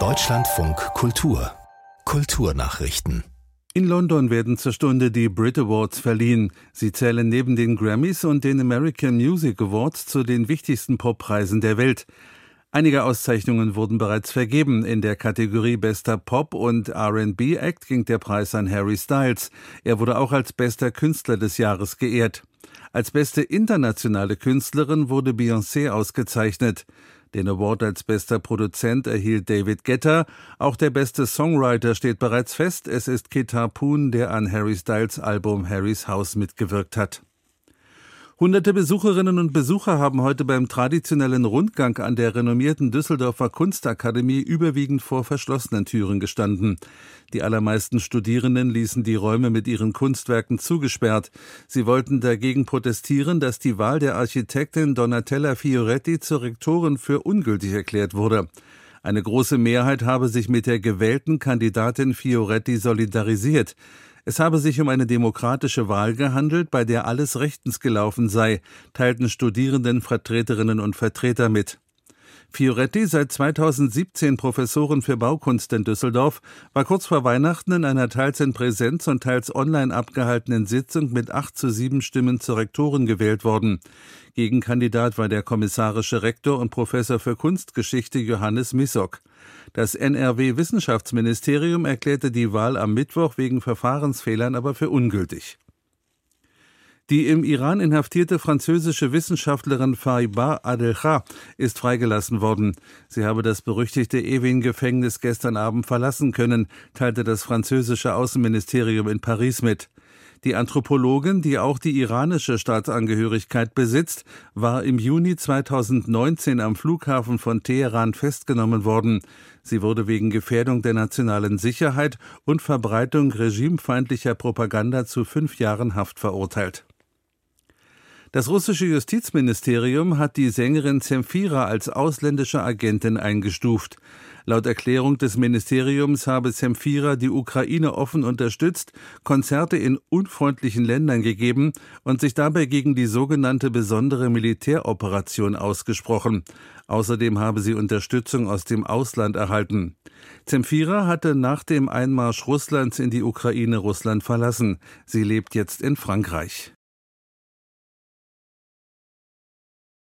Deutschlandfunk Kultur Kulturnachrichten in London werden zur Stunde die Brit Awards verliehen. Sie zählen neben den Grammys und den American Music Awards zu den wichtigsten Poppreisen der Welt. Einige Auszeichnungen wurden bereits vergeben. In der Kategorie Bester Pop und RB Act ging der Preis an Harry Styles. Er wurde auch als bester Künstler des Jahres geehrt. Als beste internationale Künstlerin wurde Beyoncé ausgezeichnet. Den Award als bester Produzent erhielt David Guetta. Auch der beste Songwriter steht bereits fest. Es ist Kit Harpoon, der an Harry Styles Album Harrys House mitgewirkt hat. Hunderte Besucherinnen und Besucher haben heute beim traditionellen Rundgang an der renommierten Düsseldorfer Kunstakademie überwiegend vor verschlossenen Türen gestanden. Die allermeisten Studierenden ließen die Räume mit ihren Kunstwerken zugesperrt. Sie wollten dagegen protestieren, dass die Wahl der Architektin Donatella Fioretti zur Rektorin für ungültig erklärt wurde. Eine große Mehrheit habe sich mit der gewählten Kandidatin Fioretti solidarisiert. Es habe sich um eine demokratische Wahl gehandelt, bei der alles rechtens gelaufen sei, teilten Studierendenvertreterinnen und Vertreter mit. Fioretti, seit 2017 Professorin für Baukunst in Düsseldorf, war kurz vor Weihnachten in einer teils in Präsenz und teils online abgehaltenen Sitzung mit acht zu sieben Stimmen zur Rektorin gewählt worden. Gegenkandidat war der kommissarische Rektor und Professor für Kunstgeschichte Johannes Misok. Das NRW Wissenschaftsministerium erklärte die Wahl am Mittwoch wegen Verfahrensfehlern aber für ungültig. Die im Iran inhaftierte französische Wissenschaftlerin Fariba Adelcha ist freigelassen worden. Sie habe das berüchtigte Ewin-Gefängnis gestern Abend verlassen können, teilte das französische Außenministerium in Paris mit. Die Anthropologin, die auch die iranische Staatsangehörigkeit besitzt, war im Juni 2019 am Flughafen von Teheran festgenommen worden. Sie wurde wegen Gefährdung der nationalen Sicherheit und Verbreitung regimefeindlicher Propaganda zu fünf Jahren Haft verurteilt. Das russische Justizministerium hat die Sängerin Zemfira als ausländische Agentin eingestuft. Laut Erklärung des Ministeriums habe Zemfira die Ukraine offen unterstützt, Konzerte in unfreundlichen Ländern gegeben und sich dabei gegen die sogenannte besondere Militäroperation ausgesprochen. Außerdem habe sie Unterstützung aus dem Ausland erhalten. Zemfira hatte nach dem Einmarsch Russlands in die Ukraine Russland verlassen. Sie lebt jetzt in Frankreich.